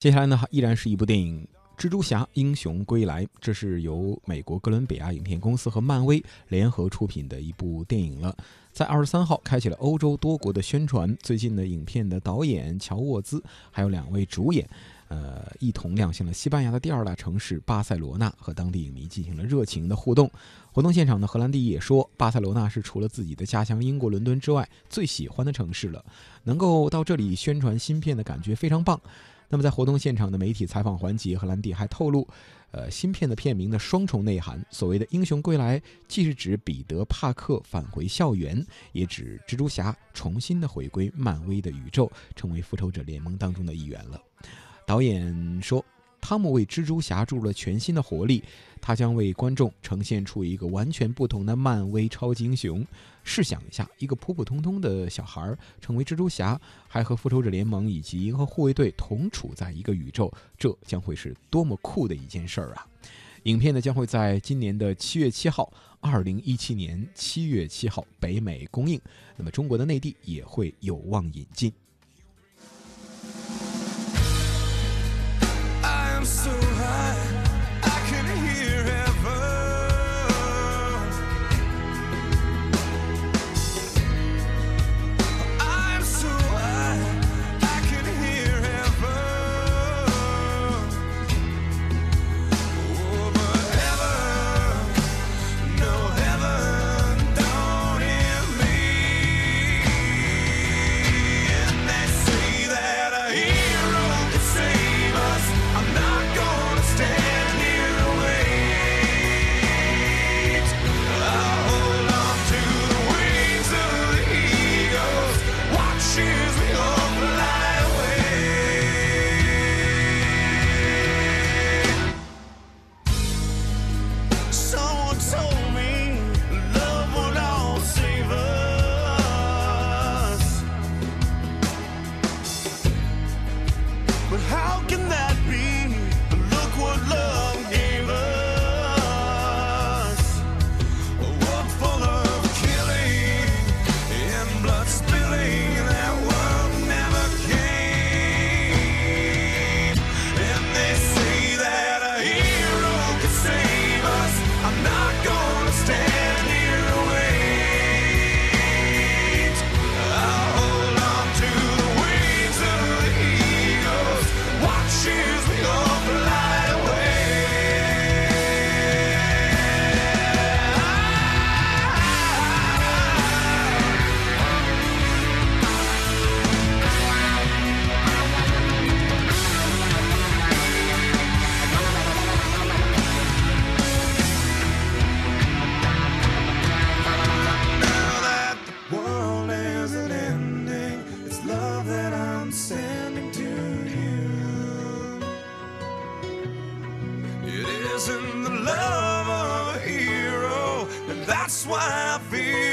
接下来呢，依然是一部电影《蜘蛛侠：英雄归来》，这是由美国哥伦比亚影片公司和漫威联合出品的一部电影了。在二十三号开启了欧洲多国的宣传。最近的影片的导演乔沃兹还有两位主演，呃，一同亮相了西班牙的第二大城市巴塞罗那，和当地影迷进行了热情的互动。活动现场呢，荷兰弟也说，巴塞罗那是除了自己的家乡英国伦敦之外最喜欢的城市了。能够到这里宣传新片的感觉非常棒。那么，在活动现场的媒体采访环节，荷兰弟还透露，呃，芯片的片名的双重内涵，所谓的“英雄归来”，既是指彼得·帕克返回校园，也指蜘蛛侠重新的回归漫威的宇宙，成为复仇者联盟当中的一员了。导演说。汤姆为蜘蛛侠注入了全新的活力，他将为观众呈现出一个完全不同的漫威超级英雄。试想一下，一个普普通通的小孩成为蜘蛛侠，还和复仇者联盟以及银河护卫队同处在一个宇宙，这将会是多么酷的一件事儿啊！影片呢将会在今年的七月七号，二零一七年七月七号北美公映，那么中国的内地也会有望引进。How can that? Isn't the love of a hero, and that's why I feel.